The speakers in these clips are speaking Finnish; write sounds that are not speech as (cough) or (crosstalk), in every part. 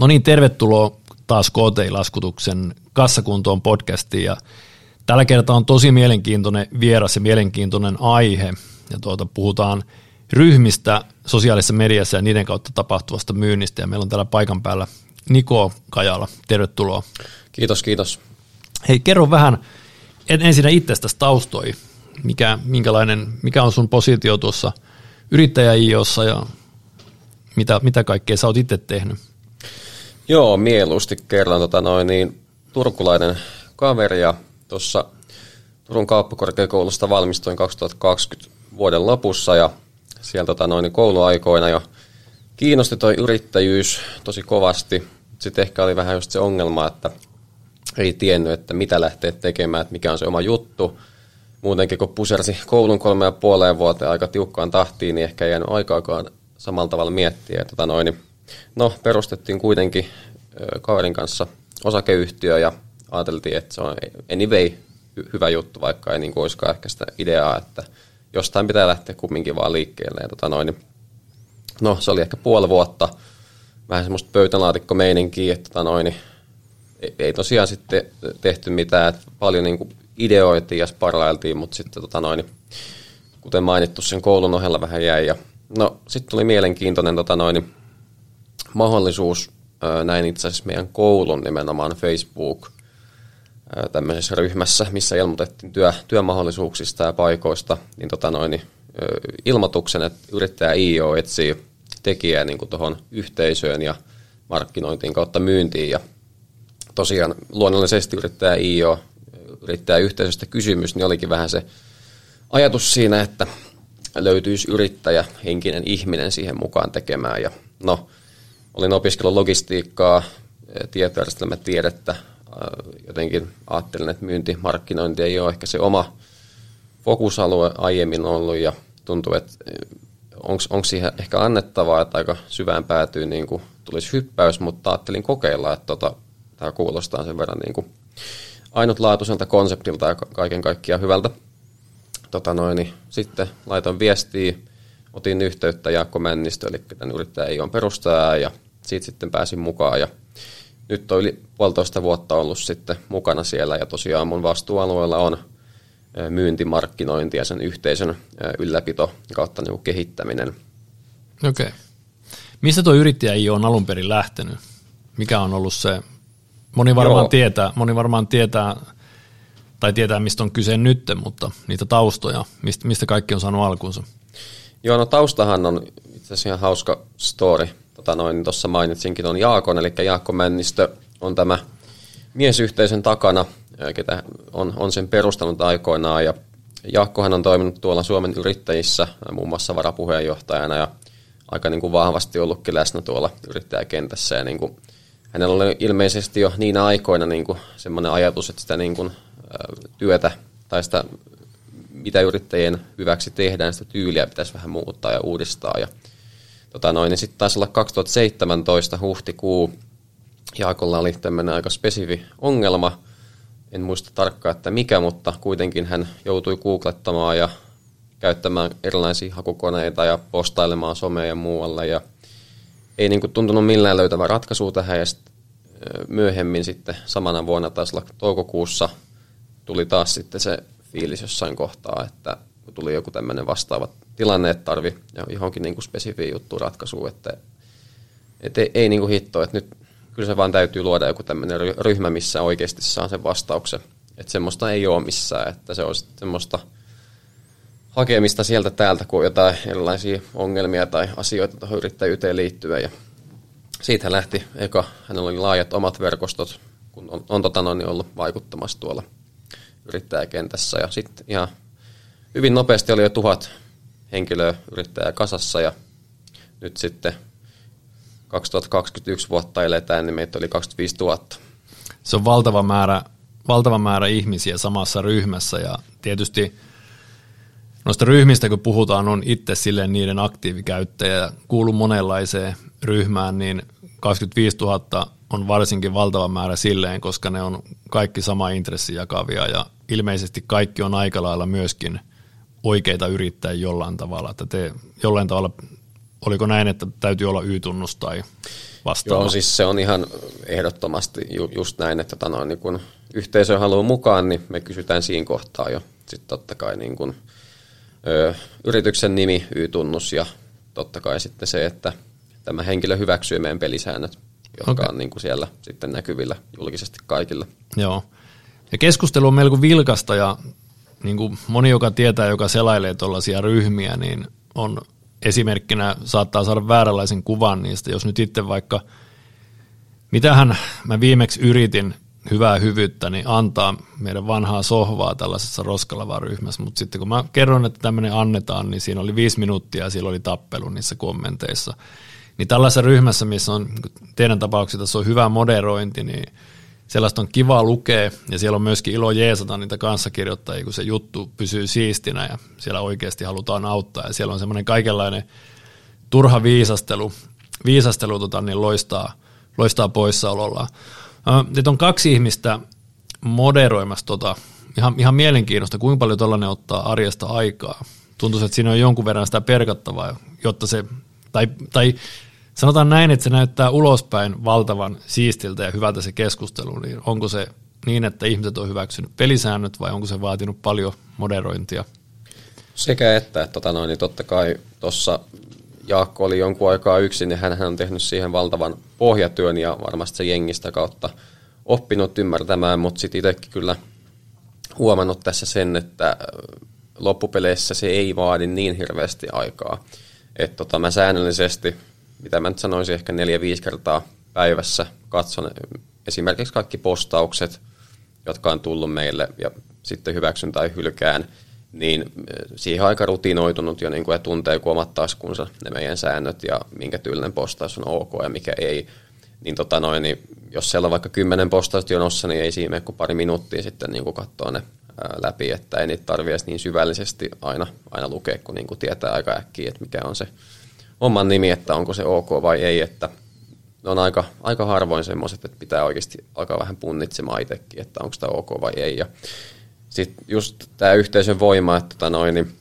No niin, tervetuloa taas KTI-laskutuksen kassakuntoon podcastiin ja tällä kertaa on tosi mielenkiintoinen vieras ja mielenkiintoinen aihe ja tuota, puhutaan ryhmistä sosiaalisessa mediassa ja niiden kautta tapahtuvasta myynnistä ja meillä on täällä paikan päällä Niko Kajala, tervetuloa. Kiitos, kiitos. Hei, kerro vähän ensin itsestäsi taustoi, mikä, minkälainen, mikä on sun positio tuossa yrittäjä ja mitä, mitä kaikkea sä oot itse tehnyt? Joo, mieluusti kerran tota noin, niin, turkulainen kaveri ja tuossa Turun kauppakorkeakoulusta valmistuin 2020 vuoden lopussa ja siellä tota noin, niin kouluaikoina jo kiinnosti toi yrittäjyys tosi kovasti. Sitten ehkä oli vähän just se ongelma, että ei tiennyt, että mitä lähtee tekemään, että mikä on se oma juttu. Muutenkin kun pusersi koulun kolme ja puoleen vuoteen aika tiukkaan tahtiin, niin ehkä ei jäänyt aikaakaan samalla tavalla miettiä. Tota noin, niin no, perustettiin kuitenkin kaverin kanssa osakeyhtiö ja ajateltiin, että se on anyway hyvä juttu, vaikka ei niin olisikaan ehkä sitä ideaa, että jostain pitää lähteä kumminkin vaan liikkeelle. Ja tota noin, niin no se oli ehkä puoli vuotta, vähän semmoista pöytälaatikko-meininkiä, että tota noin, niin ei tosiaan sitten tehty mitään, että paljon niin kuin ideoitiin ja sparlailtiin, mutta sitten tota noin, niin kuten mainittu, sen koulun ohella vähän jäi. Ja, no sitten tuli mielenkiintoinen tota noin, niin mahdollisuus, näin itse asiassa meidän koulun nimenomaan Facebook tämmöisessä ryhmässä, missä ilmoitettiin työ, työmahdollisuuksista ja paikoista, niin, tota noin, niin ilmoituksen, että yrittäjä IO etsii tekijää niin tuohon yhteisöön ja markkinointiin kautta myyntiin. Ja tosiaan luonnollisesti yrittäjä IO, yrittäjä yhteisöstä kysymys, niin olikin vähän se ajatus siinä, että löytyisi yrittäjä, henkinen ihminen siihen mukaan tekemään. Ja no, olin opiskellut logistiikkaa, tietojärjestelmätiedettä, jotenkin ajattelin, että myynti, markkinointi ei ole ehkä se oma fokusalue aiemmin ollut ja tuntuu, että onko siihen ehkä annettavaa, että aika syvään päätyy niin kuin tulisi hyppäys, mutta ajattelin kokeilla, että tota, tämä kuulostaa sen verran niin kuin ainutlaatuiselta konseptilta ja kaiken kaikkiaan hyvältä. Tota noin, niin sitten laitoin viestiä, otin yhteyttä Jaakko Männistö, eli tämän ole perustaja, ja siitä sitten pääsin mukaan. Ja nyt on yli puolitoista vuotta ollut sitten mukana siellä, ja tosiaan mun vastuualueella on myyntimarkkinointi ja sen yhteisön ylläpito kautta niin kehittäminen. Okei. Okay. Mistä tuo yrittäjä on alun perin lähtenyt? Mikä on ollut se, moni varmaan, tietää, moni varmaan tietää, tai tietää mistä on kyse nyt, mutta niitä taustoja, mistä, mistä kaikki on saanut alkunsa? Joo, no taustahan on itse asiassa ihan hauska story. Tota noin, tuossa mainitsinkin on Jaakon, eli Jaakko Männistö on tämä miesyhteisön takana, ketä on, on sen perustanut aikoinaan. Ja Jaakkohan on toiminut tuolla Suomen yrittäjissä muun muassa varapuheenjohtajana ja aika niin kuin vahvasti ollutkin läsnä tuolla yrittäjäkentässä. Ja niin kuin, hänellä oli ilmeisesti jo niinä aikoina niin kuin semmoinen ajatus, että sitä niin kuin, työtä tai sitä, mitä yrittäjien hyväksi tehdään, sitä tyyliä pitäisi vähän muuttaa ja uudistaa. Ja, tota noin, niin sitten taisi olla 2017 huhtikuu, Jaakolla oli tämmöinen aika spesifi ongelma, en muista tarkkaan, että mikä, mutta kuitenkin hän joutui googlettamaan ja käyttämään erilaisia hakukoneita ja postailemaan somea ja muualle. Ja ei niin kuin tuntunut millään löytävä ratkaisu tähän. Ja sitten myöhemmin sitten samana vuonna taisi olla toukokuussa tuli taas sitten se fiilis jossain kohtaa, että tuli joku tämmöinen vastaava tilanne, että tarvi johonkin niin kuin spesifiin juttu ratkaisuun, että, että ei, ei niin kuin hitto, että nyt kyllä se vaan täytyy luoda joku tämmöinen ryhmä, missä oikeasti saa sen vastauksen. Että semmoista ei ole missään, että se on semmoista hakemista sieltä täältä, kun on jotain erilaisia ongelmia tai asioita tuohon yrittäjyyteen liittyen. Ja siitä lähti, eka hänellä oli laajat omat verkostot, kun on, on tota noin, ollut vaikuttamassa tuolla yrittäjäkentässä. Ja sitten ihan hyvin nopeasti oli jo tuhat henkilöä yrittäjä kasassa ja nyt sitten 2021 vuotta eletään, niin meitä oli 25 000. Se on valtava määrä, valtava määrä ihmisiä samassa ryhmässä ja tietysti noista ryhmistä kun puhutaan, on itse silleen niiden aktiivikäyttäjä ja kuuluu monenlaiseen ryhmään, niin 25 000 on varsinkin valtava määrä silleen, koska ne on kaikki sama intressi jakavia ja ilmeisesti kaikki on aika lailla myöskin oikeita yrittäjiä jollain tavalla, että te jollain tavalla oliko näin, että täytyy olla Y-tunnus tai vastaava? Joo, siis se on ihan ehdottomasti ju, just näin, että tota niin kun yhteisö haluaa mukaan, niin me kysytään siinä kohtaa jo. Sitten totta kai niin kun, ö, yrityksen nimi, Y-tunnus ja totta kai sitten se, että tämä henkilö hyväksyy meidän pelisäännöt, jotka okay. on niin kuin siellä sitten näkyvillä julkisesti kaikille. Joo. Ja keskustelu on melko vilkasta ja niin kuin moni, joka tietää, joka selailee tuollaisia ryhmiä, niin on esimerkkinä saattaa saada vääränlaisen kuvan niistä. Jos nyt itse vaikka, mitähän mä viimeksi yritin hyvää hyvyyttä, niin antaa meidän vanhaa sohvaa tällaisessa roskalavaryhmässä, mutta sitten kun mä kerron, että tämmöinen annetaan, niin siinä oli viisi minuuttia ja siellä oli tappelu niissä kommenteissa. Niin tällaisessa ryhmässä, missä on teidän tapauksessa on hyvä moderointi, niin sellaista on kiva lukea ja siellä on myöskin ilo jeesata niitä kanssakirjoittajia, kun se juttu pysyy siistinä ja siellä oikeasti halutaan auttaa ja siellä on semmoinen kaikenlainen turha viisastelu, viisastelu tota, niin loistaa, loistaa poissaolollaan. Nyt on kaksi ihmistä moderoimassa tota, ihan, ihan mielenkiintoista, kuinka paljon tällainen ottaa arjesta aikaa. Tuntuu, että siinä on jonkun verran sitä perkattavaa, jotta se, tai, tai sanotaan näin, että se näyttää ulospäin valtavan siistiltä ja hyvältä se keskustelu, niin onko se niin, että ihmiset on hyväksynyt pelisäännöt vai onko se vaatinut paljon moderointia? Sekä että, että tota noin, niin totta kai tuossa Jaakko oli jonkun aikaa yksin, niin hän on tehnyt siihen valtavan pohjatyön ja varmasti se jengistä kautta oppinut ymmärtämään, mutta sitten itsekin kyllä huomannut tässä sen, että loppupeleissä se ei vaadi niin hirveästi aikaa. Että tota, mä säännöllisesti mitä mä nyt sanoisin, ehkä neljä-viisi kertaa päivässä katson esimerkiksi kaikki postaukset, jotka on tullut meille ja sitten hyväksyn tai hylkään, niin eh, siihen aika rutinoitunut jo niin kuin, ja tuntee kuin omat taskunsa ne meidän säännöt ja minkä tyylinen postaus on ok ja mikä ei. Niin, tota noin, niin jos siellä on vaikka kymmenen postausta jonossa, niin ei siinä kuin pari minuuttia sitten niin kuin katsoa ne läpi, että ei niitä tarvitse niin syvällisesti aina, aina lukea, kun niin kuin tietää aika äkkiä, että mikä on se oman nimi, että onko se ok vai ei, että ne on aika, aika harvoin semmoiset, että pitää oikeasti alkaa vähän punnitsemaan itsekin, että onko tämä ok vai ei. Ja sitten just tämä yhteisön voima, että tota noin, niin,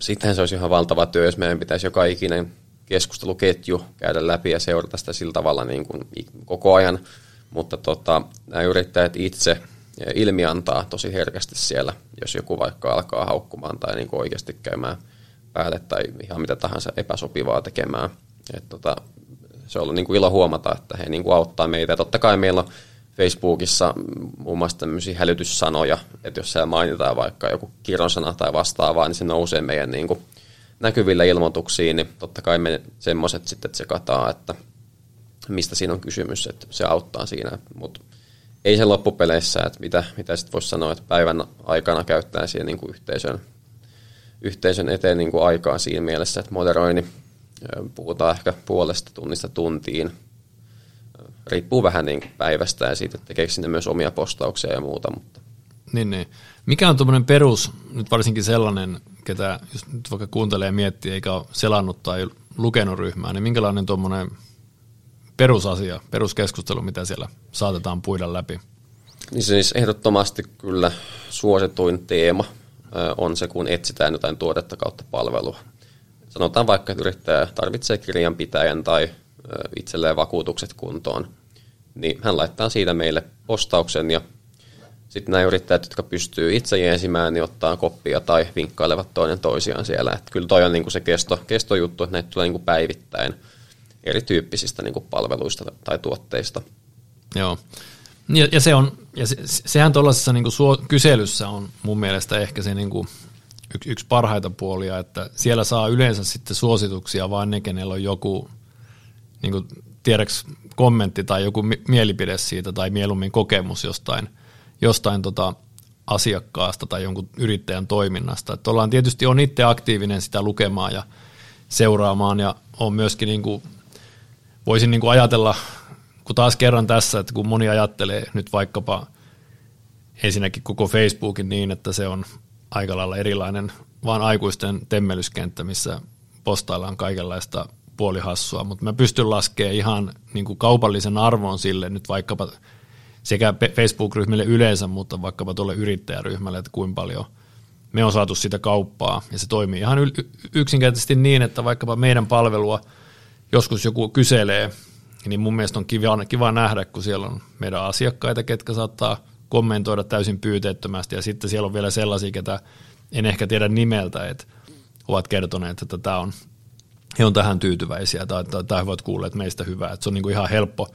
sittenhän se olisi ihan valtava työ, jos meidän pitäisi joka ikinen keskusteluketju käydä läpi ja seurata sitä sillä tavalla niin kuin koko ajan, mutta tota, nämä yrittäjät itse ilmiantaa tosi herkästi siellä, jos joku vaikka alkaa haukkumaan tai niin kuin oikeasti käymään – päälle tai ihan mitä tahansa epäsopivaa tekemään. Et tota, se on ollut niin kuin ilo huomata, että he niin kuin auttaa meitä. Ja totta kai meillä on Facebookissa muun muassa tämmöisiä hälytyssanoja, että jos siellä mainitaan vaikka joku kironsana tai vastaavaa, niin se nousee meidän niin kuin näkyvillä ilmoituksiin, niin totta kai me semmoiset sitten tsekataan, että mistä siinä on kysymys, että se auttaa siinä, mutta ei se loppupeleissä, että mitä, mitä sitten voisi sanoa, että päivän aikana käyttää siihen niin kuin yhteisön yhteisön eteen niin kuin aikaa siinä mielessä, että moderoinni puhutaan ehkä puolesta tunnista tuntiin. Riippuu vähän niin päivästä ja siitä, että tekeekö sinne myös omia postauksia ja muuta. Mutta. Niin, niin. Mikä on tuommoinen perus, nyt varsinkin sellainen, ketä jos nyt vaikka kuuntelee ja miettii, eikä ole selannut tai lukenut ryhmää, niin minkälainen tuommoinen perusasia, peruskeskustelu, mitä siellä saatetaan puida läpi? Niin siis ehdottomasti kyllä suosituin teema on se, kun etsitään jotain tuotetta kautta palvelua. Sanotaan vaikka, että yrittäjä tarvitsee kirjanpitäjän tai itselleen vakuutukset kuntoon, niin hän laittaa siitä meille postauksen ja sitten nämä yrittäjät, jotka pystyy itse jeesimään, niin ottaa koppia tai vinkkailevat toinen toisiaan siellä. Että kyllä toi on niin kuin se kesto, kestojuttu, että näitä tulee niin kuin päivittäin erityyppisistä kuin palveluista tai tuotteista. Joo. Ja, ja, se on, ja se, sehän tuollaisessa niin kyselyssä on mun mielestä ehkä se niin kuin yksi, yksi parhaita puolia, että siellä saa yleensä sitten suosituksia vain ne, kenellä on joku niin kuin, tiedäks, kommentti tai joku mielipide siitä tai mieluummin kokemus jostain, jostain tota asiakkaasta tai jonkun yrittäjän toiminnasta. Että ollaan tietysti on itse aktiivinen sitä lukemaan ja seuraamaan ja on myöskin niin kuin, voisin niin kuin ajatella kun taas kerran tässä, että kun moni ajattelee nyt vaikkapa ensinnäkin koko Facebookin niin, että se on aika lailla erilainen vaan aikuisten temmelyskenttä, missä postaillaan kaikenlaista puolihassua, mutta mä pystyn laskemaan ihan niin kuin kaupallisen arvon sille nyt vaikkapa sekä Facebook-ryhmille yleensä, mutta vaikkapa tuolle yrittäjäryhmälle, että kuinka paljon me on saatu sitä kauppaa. Ja se toimii ihan yksinkertaisesti niin, että vaikkapa meidän palvelua joskus joku kyselee, niin mun mielestä on kiva, kiva nähdä, kun siellä on meidän asiakkaita, ketkä saattaa kommentoida täysin pyyteettömästi ja sitten siellä on vielä sellaisia, ketä en ehkä tiedä nimeltä, että ovat kertoneet, että tämä on, he on tähän tyytyväisiä tai, tai, tai he ovat kuulleet meistä hyvää, että se on niin kuin ihan helppo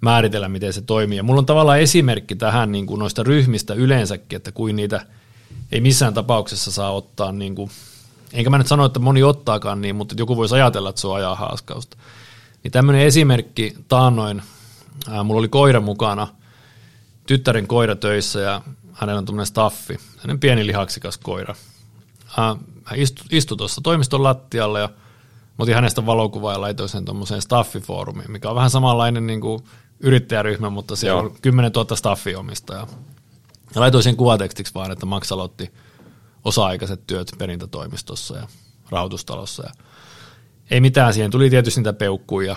määritellä, miten se toimii. Ja mulla on tavallaan esimerkki tähän niin kuin noista ryhmistä yleensäkin, että kuin niitä ei missään tapauksessa saa ottaa, niin kuin, enkä mä nyt sano, että moni ottaakaan niin, mutta joku voisi ajatella, että se on ajaa haaskausta. Niin tämmöinen esimerkki taannoin, ää, mulla oli koira mukana, tyttären koira töissä ja hänellä on tämmöinen staffi, hänen pieni lihaksikas koira. Ää, hän istui, istui tuossa toimiston lattialla ja otin hänestä valokuvaa ja laitoin sen tuommoiseen staffifoorumiin, mikä on vähän samanlainen niin kuin yrittäjäryhmä, mutta siellä Joo. on 10 000 staffiomistajaa. Ja laitoin sen kuvatekstiksi vaan, että Max aloitti osa-aikaiset työt perintätoimistossa ja rahoitustalossa. Ja ei mitään, siihen tuli tietysti niitä peukkuja,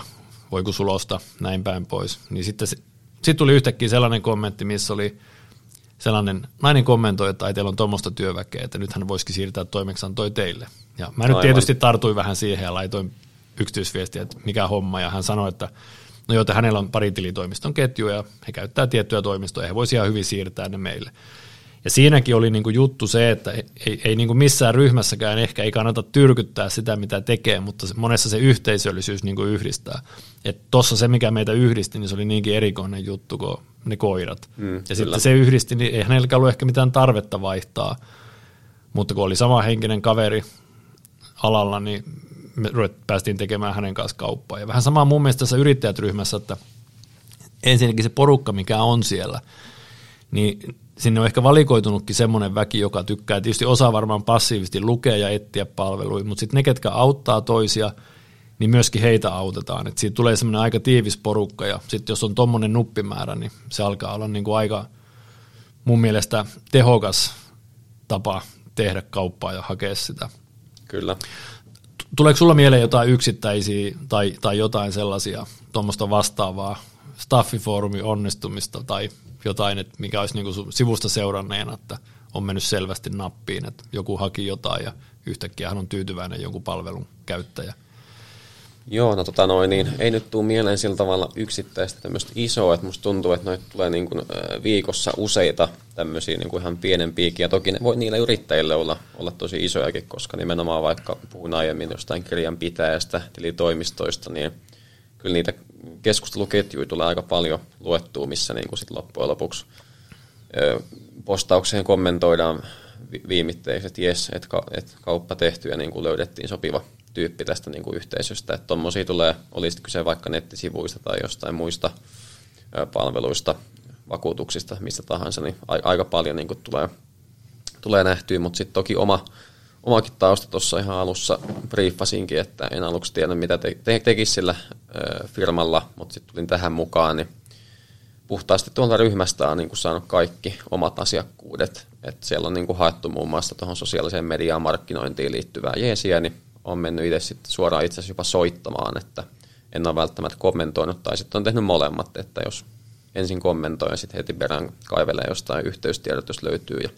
voiko sulosta, näin päin pois. Niin sitten sitten tuli yhtäkkiä sellainen kommentti, missä oli sellainen nainen kommentoi, että ai teillä on tuommoista työväkeä, että nythän voisikin siirtää toi teille. Ja mä nyt Aivan. tietysti tartuin vähän siihen ja laitoin yksityisviestiä, että mikä homma, ja hän sanoi, että no joo, hänellä on pari tilitoimiston ketjuja, he käyttää tiettyjä toimistoja, he voisivat ihan hyvin siirtää ne meille. Ja siinäkin oli niinku juttu se, että ei, ei niinku missään ryhmässäkään ehkä ei kannata tyrkyttää sitä, mitä tekee, mutta monessa se yhteisöllisyys niinku yhdistää. Tuossa se, mikä meitä yhdisti, niin se oli niinkin erikoinen juttu kuin ne koirat. Mm, ja kyllä. sitten se yhdisti, niin ei hänellä ollut ehkä mitään tarvetta vaihtaa, mutta kun oli sama henkinen kaveri alalla, niin me päästiin tekemään hänen kanssa kauppaa. Ja vähän samaa mun mielestä tässä yrittäjät-ryhmässä, että ensinnäkin se porukka, mikä on siellä, niin sinne on ehkä valikoitunutkin semmoinen väki, joka tykkää, tietysti osaa varmaan passiivisesti lukea ja etsiä palveluja, mutta sitten ne, ketkä auttaa toisia, niin myöskin heitä autetaan. Et siitä tulee semmoinen aika tiivis porukka ja sitten jos on tuommoinen nuppimäärä, niin se alkaa olla niin kuin aika mun mielestä tehokas tapa tehdä kauppaa ja hakea sitä. Kyllä. Tuleeko sulla mieleen jotain yksittäisiä tai, tai jotain sellaisia tuommoista vastaavaa staffifoorumin onnistumista tai jotain, että mikä olisi niin kuin sivusta seuranneena, että on mennyt selvästi nappiin, että joku haki jotain ja yhtäkkiä hän on tyytyväinen jonkun palvelun käyttäjä. Joo, no tota noin, niin ei nyt tule mieleen sillä tavalla yksittäistä tämmöistä isoa, että musta tuntuu, että noita tulee niin kuin viikossa useita tämmöisiä niin kuin ihan pienempiäkin, ja toki ne voi niillä yrittäjille olla, olla tosi isojakin, koska nimenomaan vaikka puhuin aiemmin jostain kirjanpitäjästä, tilitoimistoista, niin kyllä niitä keskusteluketjuja tulee aika paljon luettua, missä niin kuin sit loppujen lopuksi postaukseen kommentoidaan viimitteiset, että jes, että kauppa tehty ja niin kuin löydettiin sopiva tyyppi tästä niin kuin yhteisöstä. Että tuommoisia tulee, olisi kyse vaikka nettisivuista tai jostain muista palveluista, vakuutuksista, mistä tahansa, niin aika paljon niin kuin tulee, tulee nähtyä, mutta sitten toki oma, omakin tausta tuossa ihan alussa briefasinkin, että en aluksi tiedä mitä te, te, tekisi sillä ö, firmalla, mutta sitten tulin tähän mukaan, niin puhtaasti tuolta ryhmästä on niin kuin saanut kaikki omat asiakkuudet. Et siellä on niin kuin haettu muun muassa tuohon sosiaaliseen mediaan markkinointiin liittyvää jeesiä, niin on mennyt itse sitten suoraan itse jopa soittamaan, että en ole välttämättä kommentoinut, tai sitten on tehnyt molemmat, että jos ensin kommentoi ja sitten heti perään kaivelee jostain yhteystiedotus löytyy ja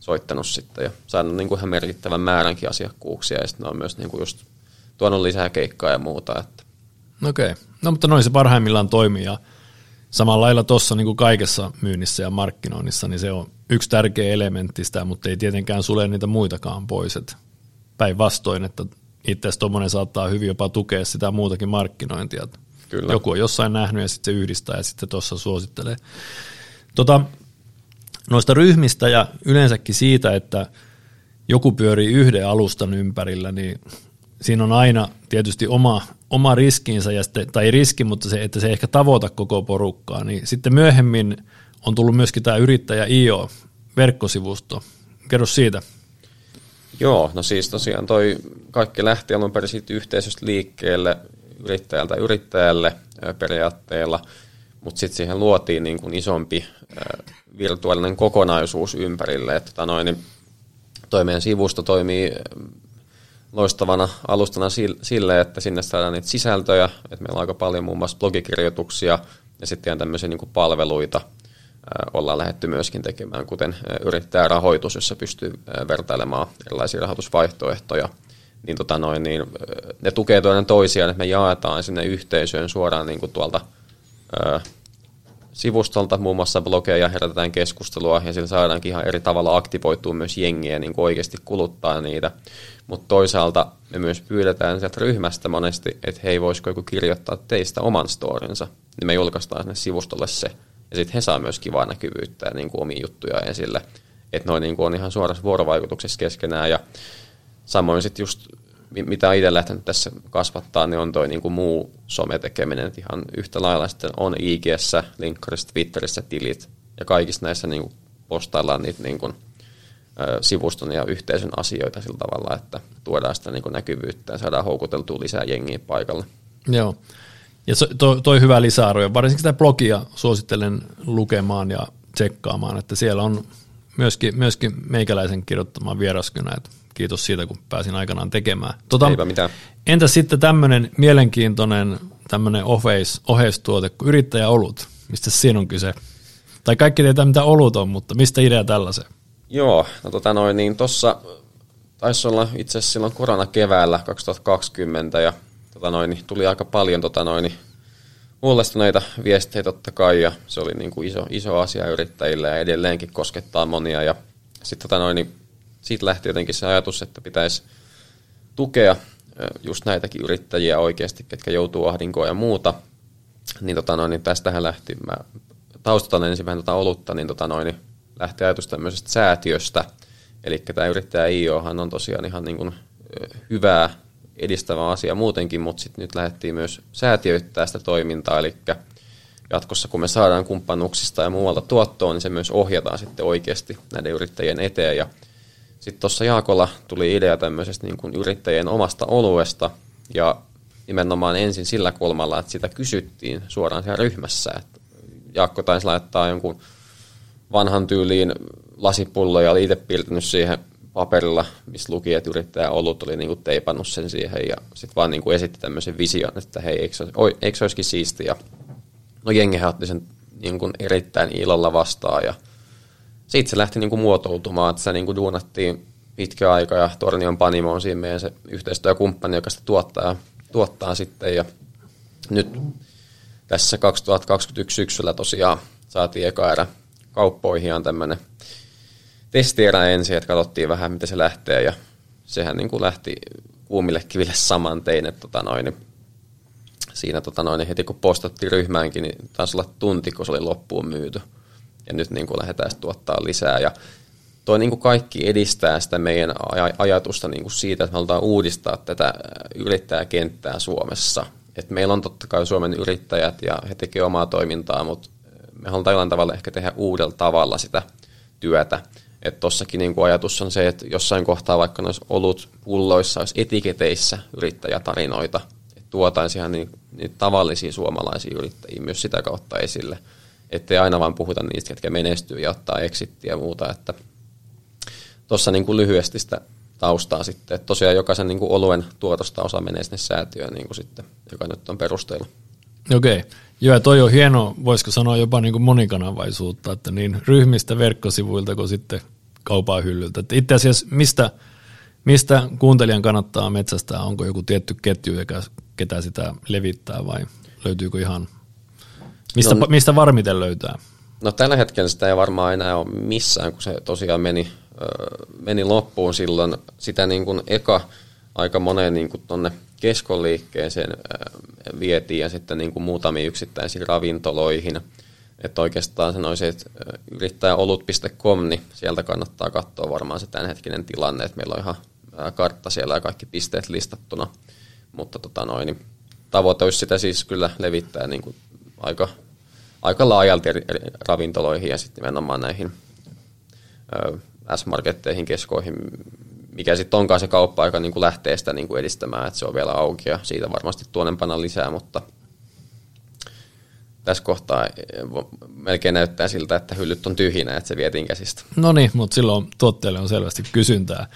soittanut sitten ja saanut niin kuin ihan merkittävän määränkin asiakkuuksia ja sitten ne on myös niin kuin just tuonut lisää keikkaa ja muuta. Että. Okei, okay. no mutta noin se parhaimmillaan toimii ja samalla lailla tuossa niin kuin kaikessa myynnissä ja markkinoinnissa, niin se on yksi tärkeä elementti sitä, mutta ei tietenkään sule niitä muitakaan pois, että päinvastoin, että itse asiassa tuommoinen saattaa hyvin jopa tukea sitä muutakin markkinointia. Kyllä. Joku on jossain nähnyt ja sitten se yhdistää ja sitten tuossa suosittelee. Tota, noista ryhmistä ja yleensäkin siitä, että joku pyörii yhden alustan ympärillä, niin siinä on aina tietysti oma, oma riskinsä, ja sitten, tai riski, mutta se, että se ei ehkä tavoita koko porukkaa. Niin sitten myöhemmin on tullut myöskin tämä yrittäjä IO, verkkosivusto. Kerro siitä. Joo, no siis tosiaan toi kaikki lähti alun perin siitä yhteisöstä liikkeelle yrittäjältä yrittäjälle periaatteella, mutta sitten siihen luotiin niin kuin isompi virtuaalinen kokonaisuus ympärille, että tota noin, niin sivusto toimii loistavana alustana sille, että sinne saadaan niitä sisältöjä, että meillä on aika paljon muun muassa blogikirjoituksia ja sitten ihan tämmöisiä niin palveluita, ollaan lähetty myöskin tekemään, kuten yrittäjärahoitus, jossa pystyy vertailemaan erilaisia rahoitusvaihtoehtoja. Niin, tota noin, niin ne tukee toinen toisiaan, että me jaetaan sinne yhteisöön suoraan niin kuin tuolta sivustolta, muun muassa blogeja, herätetään keskustelua ja sillä saadaankin ihan eri tavalla aktivoitua myös jengiä niin kuin oikeasti kuluttaa niitä. Mutta toisaalta me myös pyydetään sieltä ryhmästä monesti, että hei, voisiko joku kirjoittaa teistä oman storinsa, niin me julkaistaan sinne sivustolle se. Ja sitten he saa myös kivaa näkyvyyttä niin kuin omia juttuja esille. Että noin niin kuin on ihan suorassa vuorovaikutuksessa keskenään ja samoin sitten just mitä itse lähtenyt tässä kasvattaa, niin on toi niin kuin muu sometekeminen. Että ihan yhtä lailla sitten on IGssä, Linkkarissa, Twitterissä tilit ja kaikissa näissä niin kuin postaillaan niitä niin kuin, sivuston ja yhteisön asioita sillä tavalla, että tuodaan sitä niin kuin näkyvyyttä ja saadaan houkuteltua lisää jengiä paikalle. Joo. Ja toi, toi hyvä lisäarvo, varsinkin sitä blogia suosittelen lukemaan ja tsekkaamaan, että siellä on myöskin, myöskin meikäläisen kirjoittamaan vieraskynä, että kiitos siitä, kun pääsin aikanaan tekemään. Tota, Eipä mitään. Entä sitten tämmöinen mielenkiintoinen tämmöinen oheis, oheistuote kuin yrittäjäolut? Mistä siinä on kyse? Tai kaikki tietää, mitä olut on, mutta mistä idea tällaisen? Joo, no tota noin, niin tossa taisi olla itse asiassa silloin koronakeväällä 2020 ja tota noin, niin tuli aika paljon tota noin, niin huolestuneita viestejä totta kai ja se oli niin kuin iso, iso asia yrittäjille ja edelleenkin koskettaa monia ja sitten tota noin, niin siitä lähti jotenkin se ajatus, että pitäisi tukea just näitäkin yrittäjiä oikeasti, ketkä joutuu ahdinkoon ja muuta. Niin, tota noin, niin tästähän lähti, mä taustalta ensin vähän tota olutta, niin, tota noin, niin lähti ajatus tämmöisestä säätiöstä. Eli tämä yrittäjä IOhan on tosiaan ihan niin kuin hyvää edistävä asia muutenkin, mutta sitten nyt lähdettiin myös säätiöittää sitä toimintaa, eli jatkossa kun me saadaan kumppanuuksista ja muualta tuottoa, niin se myös ohjataan sitten oikeasti näiden yrittäjien eteen. Ja sitten tuossa Jaakolla tuli idea tämmöisestä niin kuin yrittäjien omasta oluesta ja nimenomaan ensin sillä kulmalla, että sitä kysyttiin suoraan siellä ryhmässä. Että Jaakko taisi laittaa jonkun vanhan tyyliin lasipullo ja oli itse piirtänyt siihen paperilla, missä luki, että yrittäjä ollut oli niin kuin teipannut sen siihen ja sitten vaan niin kuin esitti tämmöisen vision, että hei, eikö se, eikö se olisikin siistiä. No jengihän otti sen niin kuin erittäin ilolla vastaan ja siitä se lähti niin kuin muotoutumaan, että se niin kuin duunattiin pitkä aika ja Tornion Panimo on siinä meidän se yhteistyökumppani, joka sitä tuottaa, tuottaa sitten. Ja nyt tässä 2021 syksyllä tosiaan saatiin eka erä kauppoihin on tämmöinen testierä ensin, että katsottiin vähän, miten se lähtee. Ja sehän niin kuin lähti kuumille kiville saman tein, että tota noin, siinä tota noin, heti kun postattiin ryhmäänkin, niin taisi olla tunti, kun se oli loppuun myyty ja nyt niin kuin lähdetään tuottaa lisää. Ja toi niin kuin kaikki edistää sitä meidän ajatusta niin kuin siitä, että me halutaan uudistaa tätä yrittäjäkenttää Suomessa. Et meillä on totta kai Suomen yrittäjät ja he tekevät omaa toimintaa, mutta me halutaan jollain tavalla ehkä tehdä uudella tavalla sitä työtä. Että niin kuin ajatus on se, että jossain kohtaa vaikka noissa olut pulloissa olisi etiketeissä yrittäjätarinoita, että tuotaisiin ihan niin, niin tavallisia suomalaisia yrittäjiä myös sitä kautta esille – ettei aina vaan puhuta niistä, ketkä menestyy ja ottaa exittiä ja muuta, että tuossa niin kuin lyhyesti sitä taustaa sitten, että tosiaan jokaisen niin kuin oluen tuotosta osa menee sinne säätiöön niin kuin sitten, joka nyt on perusteilla. Okei, joo ja toi on hieno, voisiko sanoa jopa niin kuin monikanavaisuutta, että niin ryhmistä, verkkosivuilta kuin sitten kaupan hyllyltä. Että itse asiassa mistä, mistä kuuntelijan kannattaa metsästää, onko joku tietty ketju, joka, ketä sitä levittää vai löytyykö ihan Mistä, no, mistä varmiten löytää? No tällä hetkellä sitä ei varmaan enää ole missään, kun se tosiaan meni, meni loppuun silloin. Sitä niin kuin eka aika moneen niin kuin tonne keskoliikkeeseen vietiin ja sitten niin kuin muutamiin yksittäisiin ravintoloihin. Että oikeastaan sanoisin, että yrittäjäolut.com, niin sieltä kannattaa katsoa varmaan se tämänhetkinen tilanne, että meillä on ihan kartta siellä ja kaikki pisteet listattuna. Mutta tota noin, niin tavoite olisi sitä siis kyllä levittää niin kuin aika, aika laajalti eri, eri ravintoloihin ja sitten nimenomaan näihin ö, S-marketteihin, keskoihin, mikä sitten onkaan se kauppa-aika niin kuin lähtee sitä niin kuin edistämään, että se on vielä auki ja siitä varmasti tuonempana lisää, mutta tässä kohtaa melkein näyttää siltä, että hyllyt on tyhjinä, että se vietiin käsistä. No niin, mutta silloin tuotteelle on selvästi kysyntää.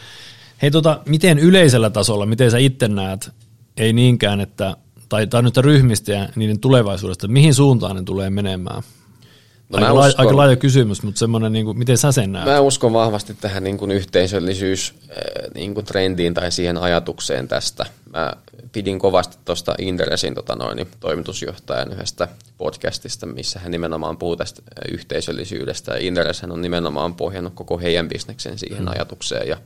Hei, tota, miten yleisellä tasolla, miten sä itse näet, ei niinkään, että tai, tai nyt ryhmistä ja niiden tulevaisuudesta, mihin suuntaan ne tulee menemään? No aika, laaja, aika laaja kysymys, mutta semmoinen, niin kuin, miten sä sen näet? Mä uskon vahvasti tähän niin kuin yhteisöllisyys niin kuin trendiin tai siihen ajatukseen tästä. Mä pidin kovasti tuosta Inderesin tota noin, toimitusjohtajan yhdestä podcastista, missä hän nimenomaan puhuu tästä yhteisöllisyydestä. Ja Inderes on nimenomaan pohjannut koko heidän bisneksen siihen mm. ajatukseen. Ja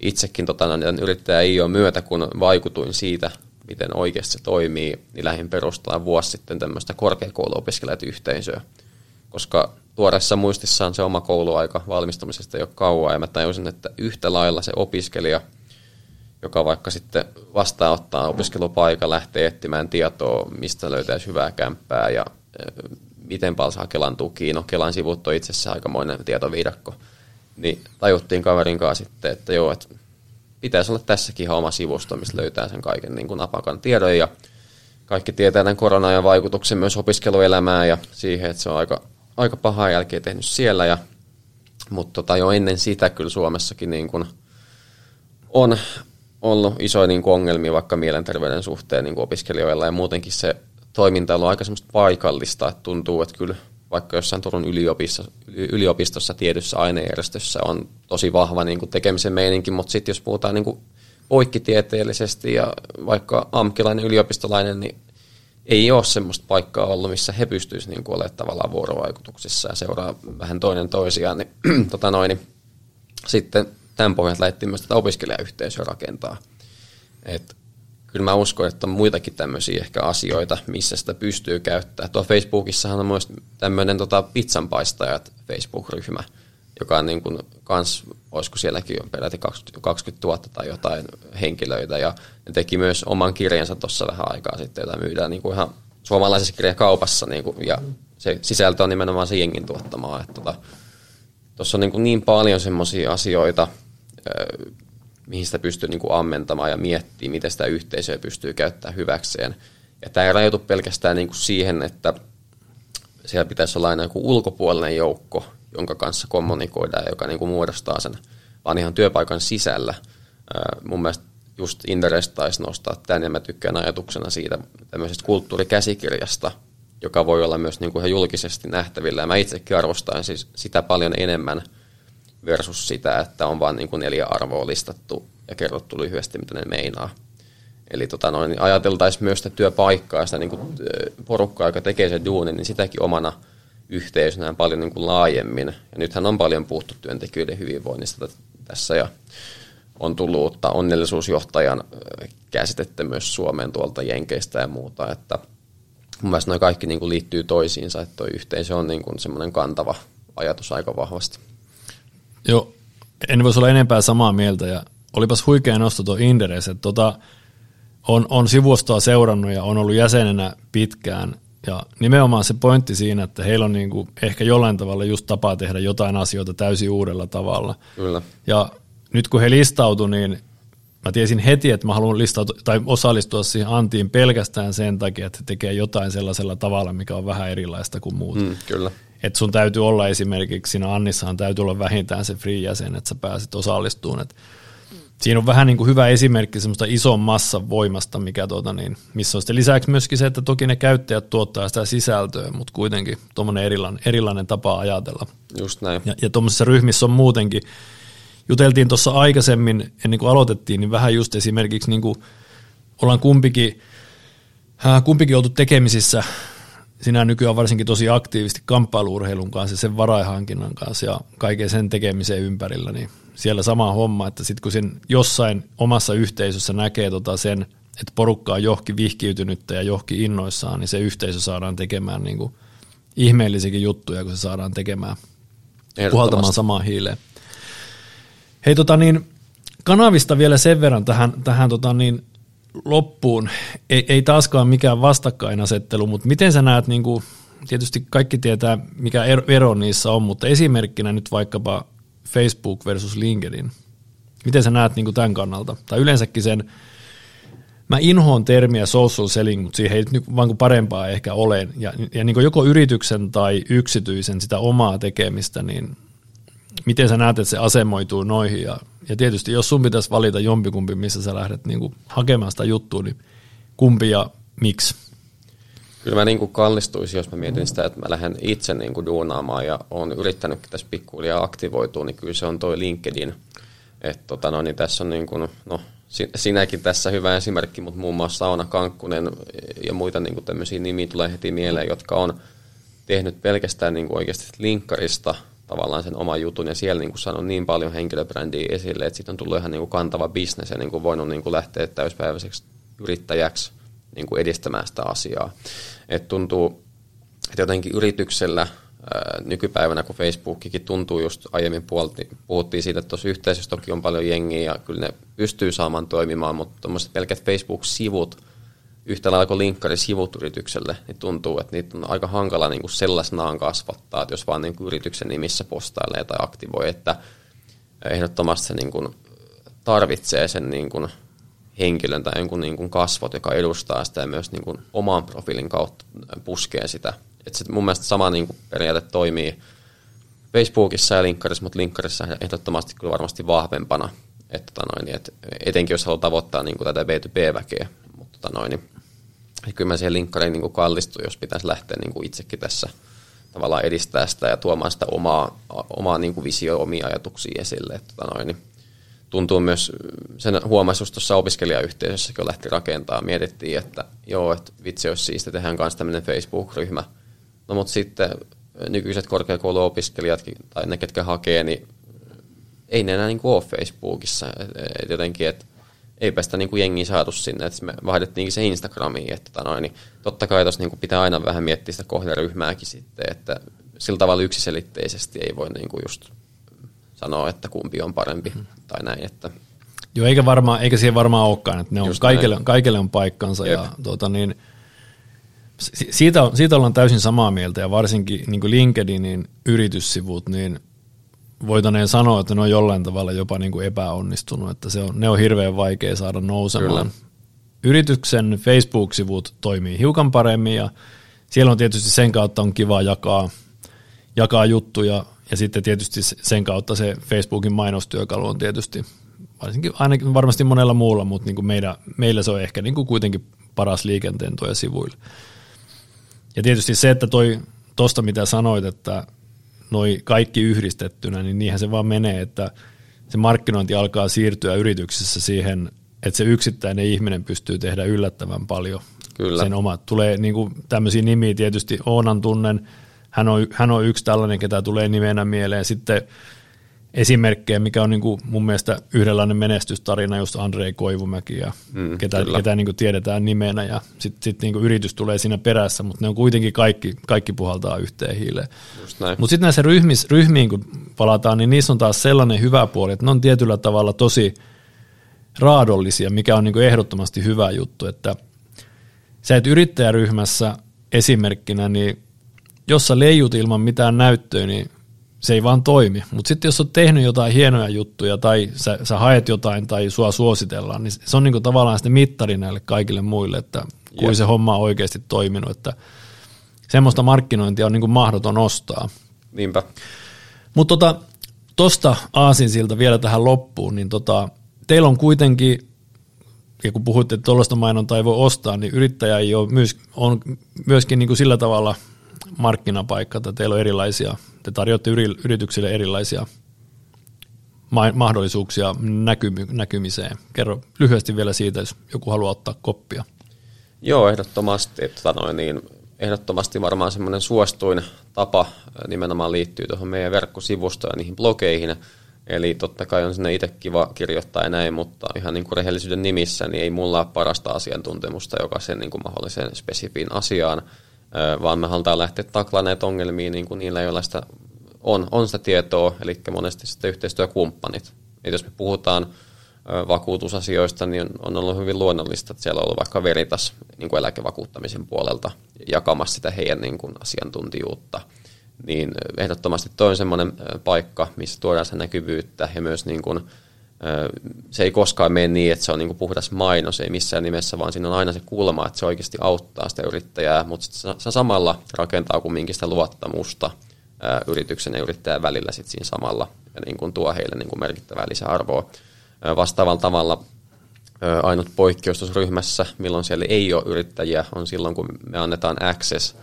itsekin tota, yrittäjä ei ole myötä, kun vaikutuin siitä, miten oikeasti se toimii, niin lähdin perustamaan vuosi sitten tämmöistä korkeakouluopiskelijat yhteisöä koska tuoreessa muistissaan se oma kouluaika valmistumisesta ei ole kauan, ja mä tajusin, että yhtä lailla se opiskelija, joka vaikka sitten vastaanottaa opiskelupaikka, lähtee etsimään tietoa, mistä löytäisi hyvää kämppää ja miten paljon saa Kelan tukiin. No Kelan sivut on itse asiassa aikamoinen tietoviidakko. Niin tajuttiin kaverin kanssa sitten, että joo, että pitäisi olla tässäkin ihan oma sivusto, mistä löytää sen kaiken niin kuin napakan tiedon. Ja kaikki tietää tämän korona vaikutuksen myös opiskeluelämään ja siihen, että se on aika aika pahaa jälkeä tehnyt siellä, ja, mutta tota, jo ennen sitä kyllä Suomessakin niin kuin on ollut isoja niin kuin ongelmia vaikka mielenterveyden suhteen niin kuin opiskelijoilla, ja muutenkin se toiminta on ollut aika semmoista paikallista, että tuntuu, että kyllä vaikka jossain Turun yliopistossa, yliopistossa tietyssä ainejärjestössä on tosi vahva niin kuin tekemisen meininki, mutta sitten jos puhutaan niin kuin poikkitieteellisesti ja vaikka amkilainen yliopistolainen, niin ei ole semmoista paikkaa ollut, missä he pystyisivät niin olemaan tavallaan vuorovaikutuksissa ja seuraa vähän toinen toisiaan. Niin, (clears throat) tota noin, niin sitten tämän pohjalta lähdettiin myös tätä opiskelijayhteisöä rakentaa. Et kyllä mä uskon, että on muitakin tämmöisiä ehkä asioita, missä sitä pystyy käyttämään. Tuo Facebookissahan on myös tämmöinen tota pizzanpaistajat Facebook-ryhmä, joka on niin kuin kans, olisiko sielläkin jo peräti 20, 20 000 tai jotain henkilöitä, ja ne teki myös oman kirjansa tuossa vähän aikaa sitten, jota myydään niin kuin ihan suomalaisessa kirjakaupassa, niin kuin, ja se sisältö on nimenomaan se jengin tuottamaa, että tota, tuossa on niin, kuin niin paljon semmoisia asioita, mihin sitä pystyy niin kuin ammentamaan ja miettimään, miten sitä yhteisöä pystyy käyttämään hyväkseen. Ja tämä ei rajoitu pelkästään niin kuin siihen, että siellä pitäisi olla aina joku ulkopuolinen joukko, jonka kanssa kommunikoidaan joka niin kuin muodostaa sen, vaan ihan työpaikan sisällä. Mun mielestä just Interest taisi nostaa tämän, ja mä tykkään ajatuksena siitä tämmöisestä kulttuurikäsikirjasta, joka voi olla myös niin kuin ihan julkisesti nähtävillä. Ja mä itsekin arvostan siis sitä paljon enemmän versus sitä, että on vain niin neljä arvoa listattu ja kerrottu lyhyesti, mitä ne meinaa. Eli tota noin, niin ajateltaisiin myös sitä työpaikkaa, sitä niin kuin porukkaa, joka tekee sen duunin, niin sitäkin omana – yhteisönä paljon niin kuin laajemmin. Ja nythän on paljon puhuttu työntekijöiden hyvinvoinnista tässä ja on tullut uutta onnellisuusjohtajan käsitettä myös Suomeen tuolta Jenkeistä ja muuta, että mun kaikki niin kuin liittyy toisiinsa, että tuo yhteisö on niin kuin semmoinen kantava ajatus aika vahvasti. Joo, en voisi olla enempää samaa mieltä ja olipas huikea nosto tuo Inderes, että tota, on, on sivustoa seurannut ja on ollut jäsenenä pitkään ja nimenomaan se pointti siinä, että heillä on niin kuin ehkä jollain tavalla just tapaa tehdä jotain asioita täysin uudella tavalla. Kyllä. Ja nyt kun he listautu, niin mä tiesin heti, että mä haluan listautua tai osallistua siihen Antiin pelkästään sen takia, että he tekee jotain sellaisella tavalla, mikä on vähän erilaista kuin muut. Mm, kyllä. Että sun täytyy olla esimerkiksi, siinä Annissahan täytyy olla vähintään se free-jäsen, että sä pääset osallistumaan. Että siinä on vähän niin kuin hyvä esimerkki semmoista ison massan voimasta, mikä tuota niin, missä on sitten lisäksi myöskin se, että toki ne käyttäjät tuottaa sitä sisältöä, mutta kuitenkin tuommoinen erilainen, erilainen tapa ajatella. Just näin. Ja, ja tuommoisissa ryhmissä on muutenkin, juteltiin tuossa aikaisemmin, ennen kuin aloitettiin, niin vähän just esimerkiksi niin kuin ollaan kumpikin, äh, kumpikin oltu tekemisissä sinä nykyään varsinkin tosi aktiivisesti kamppailuurheilun kanssa ja sen varaihankinnan kanssa ja kaiken sen tekemiseen ympärillä, niin siellä sama homma, että sitten kun sen jossain omassa yhteisössä näkee tota sen, että porukka on johonkin vihkiytynyttä ja johonkin innoissaan, niin se yhteisö saadaan tekemään niin kuin ihmeellisiäkin juttuja, kun se saadaan tekemään puhaltamaan samaan hiileen. Hei tota niin, kanavista vielä sen verran tähän, tähän tota niin, loppuun. Ei, ei taaskaan mikään vastakkainasettelu, mutta miten sä näet, niin kuin, tietysti kaikki tietää mikä ero niissä on, mutta esimerkkinä nyt vaikkapa Facebook versus LinkedIn. Miten sä näet niin kuin tämän kannalta? Tai yleensäkin sen, mä inhoon termiä social selling, mutta siihen ei nyt vaan kuin parempaa ehkä ole. Ja, ja niin kuin joko yrityksen tai yksityisen sitä omaa tekemistä, niin miten sä näet, että se asemoituu noihin? Ja, ja tietysti jos sun pitäisi valita jompikumpi, missä sä lähdet niin kuin hakemaan sitä juttua, niin kumpi ja miksi? Kyllä mä niin kuin kallistuisin, jos mä mietin sitä, että mä lähden itse niin kuin duunaamaan ja olen yrittänyt tässä pikkuhiljaa aktivoitua, niin kyllä se on toi LinkedIn. Että tota, no, niin tässä on niin kuin, no, sinäkin tässä hyvä esimerkki, mutta muun muassa Sauna Kankkunen ja muita niin kuin tämmöisiä nimiä tulee heti mieleen, jotka on tehnyt pelkästään niin kuin oikeasti linkkarista tavallaan sen oman jutun ja siellä niin kuin saanut niin paljon henkilöbrändiä esille, että siitä on tullut ihan niin kuin kantava bisnes ja niin kuin voinut niin kuin lähteä täyspäiväiseksi yrittäjäksi niin kuin edistämään sitä asiaa. Et tuntuu, että jotenkin yrityksellä nykypäivänä, kun Facebookikin tuntuu just aiemmin puolti, puhuttiin siitä, että tuossa yhteisössä toki on paljon jengiä ja kyllä ne pystyy saamaan toimimaan, mutta tuommoiset pelkät Facebook-sivut, yhtä lailla kuin linkkarisivut yritykselle, niin tuntuu, että niitä on aika hankala niin kuin sellaisenaan kasvattaa, että jos vaan niin kuin yrityksen nimissä postailee tai aktivoi, että ehdottomasti se niin kuin tarvitsee sen niin kuin henkilön tai jonkun niin kuin kasvot, joka edustaa sitä ja myös niin kuin oman profiilin kautta puskee sitä. Et sit mun mielestä sama niin kuin periaate toimii Facebookissa ja linkkarissa, mutta linkkarissa ehdottomasti kyllä varmasti vahvempana. Että, tota noin, et etenkin jos haluaa tavoittaa niin kuin tätä B2B-väkeä. Mutta tota noin, niin, kyllä mä siihen linkkariin niin kallistun, jos pitäisi lähteä niin kuin itsekin tässä tavallaan edistää sitä ja tuomaan sitä omaa, omaa niin kuin visio, omia ajatuksia esille. Että, tota noin, niin, tuntuu myös, sen huomasi tuossa opiskelijayhteisössä, kun lähti rakentaa, mietittiin, että joo, että vitsi olisi siisti, tehdään kanssa tämmöinen Facebook-ryhmä. No mutta sitten nykyiset korkeakouluopiskelijat tai ne, ketkä hakee, niin ei ne enää niin kuin ole Facebookissa. Et jotenkin, että eipä sitä niin kuin jengiä saatu sinne, että me vaihdettiinkin se Instagramiin, että tota noin, niin totta kai tuossa niin pitää aina vähän miettiä sitä kohderyhmääkin sitten, että sillä tavalla yksiselitteisesti ei voi niin kuin just sanoa, että kumpi on parempi hmm. tai näin. Että. Joo, eikä, varmaan, eikä siihen varmaan olekaan, että ne on, kaikille, kaikille on paikkansa Jep. ja tuota, niin, siitä, siitä ollaan täysin samaa mieltä ja varsinkin niin LinkedInin yrityssivut, niin voitaneen sanoa, että ne on jollain tavalla jopa niin kuin epäonnistunut, että se on, ne on hirveän vaikea saada nousemaan. Kyllä. Yrityksen Facebook-sivut toimii hiukan paremmin ja siellä on tietysti sen kautta on kiva jakaa, jakaa juttuja ja sitten tietysti sen kautta se Facebookin mainostyökalu on tietysti, varsinkin ainakin varmasti monella muulla, mutta niin kuin meidän, meillä se on ehkä niin kuin kuitenkin paras liikenteen tuoja sivuilla. Ja tietysti se, että toi, tosta mitä sanoit, että noi kaikki yhdistettynä, niin niinhän se vaan menee, että se markkinointi alkaa siirtyä yrityksessä siihen, että se yksittäinen ihminen pystyy tehdä yllättävän paljon. Kyllä. Sen omat. Tulee niin kuin tämmöisiä nimiä tietysti, Oonan tunnen, hän on, hän on yksi tällainen, ketä tulee nimenä mieleen. Sitten esimerkkejä, mikä on niin kuin mun mielestä yhdenlainen menestystarina, just Andrei Koivumäki, ja mm, ketä, ketä niin kuin tiedetään nimenä, ja sitten sit niin kuin yritys tulee siinä perässä, mutta ne on kuitenkin kaikki, kaikki puhaltaa yhteen hiileen. Mutta sitten näissä ryhmis, ryhmiin, kun palataan, niin niissä on taas sellainen hyvä puoli, että ne on tietyllä tavalla tosi raadollisia, mikä on niin kuin ehdottomasti hyvä juttu, että sä et yrittäjäryhmässä esimerkkinä, niin jos sä leijut ilman mitään näyttöä, niin se ei vaan toimi. Mutta sitten jos olet tehnyt jotain hienoja juttuja tai sä, sä haet jotain tai sua suositellaan, niin se on niinku tavallaan sitten mittari näille kaikille muille, että kuin se homma on oikeasti toiminut. Että semmoista markkinointia on niinku mahdoton ostaa. Niinpä. Mutta tota, tosta Aasinsilta vielä tähän loppuun, niin tota, teillä on kuitenkin, ja kun puhutte, että tuollaista mainontaa ei voi ostaa, niin yrittäjä ei ole myös, on myöskin niin kuin sillä tavalla – markkinapaikka, että teillä on erilaisia, te tarjoatte yrityksille erilaisia mahdollisuuksia näkymiseen. Kerro lyhyesti vielä siitä, jos joku haluaa ottaa koppia. Joo, ehdottomasti. Että noin, niin, ehdottomasti varmaan semmoinen suostuin tapa nimenomaan liittyy tuohon meidän verkkosivustoon ja niihin blogeihin. Eli totta kai on sinne itse kiva kirjoittaa ja näin, mutta ihan niin kuin rehellisyyden nimissä niin ei mulla ole parasta asiantuntemusta jokaisen niin kuin mahdollisen spesifiin asiaan vaan me halutaan lähteä taklaamaan näitä ongelmia niin kuin niillä, joilla sitä on, on sitä tietoa, eli monesti sitten yhteistyökumppanit. Et jos me puhutaan vakuutusasioista, niin on ollut hyvin luonnollista, että siellä on ollut vaikka Veritas niin kuin eläkevakuuttamisen puolelta jakamassa sitä heidän niin kuin asiantuntijuutta. Niin ehdottomasti toi on semmoinen paikka, missä tuodaan sitä näkyvyyttä ja myös niin kuin se ei koskaan mene niin, että se on niin puhdas mainos, ei missään nimessä, vaan siinä on aina se kulma, että se oikeasti auttaa sitä yrittäjää, mutta se samalla rakentaa kumminkin sitä luottamusta yrityksen ja yrittäjän välillä sit siinä samalla ja niin kuin tuo heille niin kuin merkittävää lisäarvoa. Vastaavalla tavalla Ainut poikkeus tuossa ryhmässä, milloin siellä ei ole yrittäjiä, on silloin, kun me annetaan access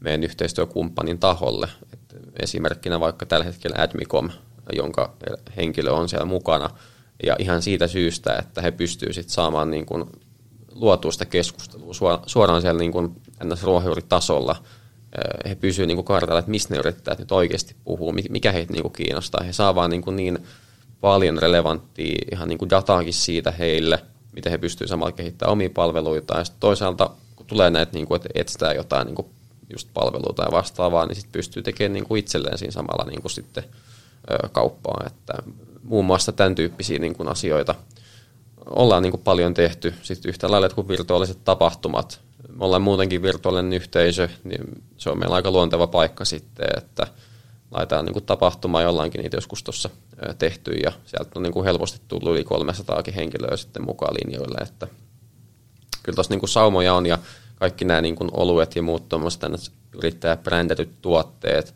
meidän yhteistyökumppanin taholle. Et esimerkkinä vaikka tällä hetkellä Admicom, jonka henkilö on siellä mukana, ja ihan siitä syystä, että he pystyvät sitten saamaan niin kuin luotua sitä keskustelua suoraan siellä niin kuin ruohonjuuritasolla. He pysyvät niin kartalla, että mistä ne yrittäjät nyt oikeasti puhuu, mikä heitä niin kuin kiinnostaa. He saa vaan niin, kuin niin paljon relevanttia ihan niin kuin dataakin siitä heille, miten he pystyvät samalla kehittämään omia palveluita. Ja toisaalta, kun tulee näitä, niin kuin, että etsitään jotain niin kuin just palveluita ja vastaavaa, niin sitten pystyy tekemään niin kuin itselleen siinä samalla niin kuin sitten kauppaa. Että muun muassa tämän tyyppisiä niin kuin asioita ollaan niin kuin paljon tehty. Sitten yhtä lailla kuin virtuaaliset tapahtumat. Me ollaan muutenkin virtuaalinen yhteisö, niin se on meillä aika luonteva paikka sitten, että laitetaan niin kuin tapahtumaa, jollainkin niitä joskus tuossa tehty ja sieltä on niin kuin helposti tullut yli 300 henkilöä sitten mukaan linjoille, että kyllä tuossa niin kuin saumoja on ja kaikki nämä niin kuin oluet ja muut tuommoiset yrittäjäbrändetyt tuotteet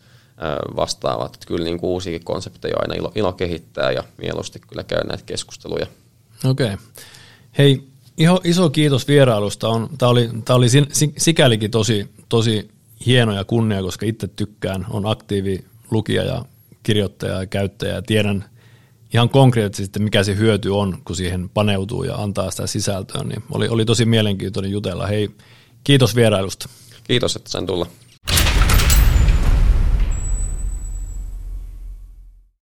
vastaavat. Että kyllä niin kuin uusiakin konsepteja aina ilo, ilo kehittää ja mieluusti kyllä käy näitä keskusteluja. Okei. Okay. Hei, iso, iso kiitos vierailusta. On, tämä oli, tämä oli sikälikin tosi, tosi hieno ja kunnia, koska itse tykkään, on aktiivi lukija ja kirjoittaja ja käyttäjä ja tiedän ihan konkreettisesti, mikä se hyöty on, kun siihen paneutuu ja antaa sitä sisältöä. Niin oli, oli tosi mielenkiintoinen jutella. Hei, Kiitos vierailusta. Kiitos, että sain tulla.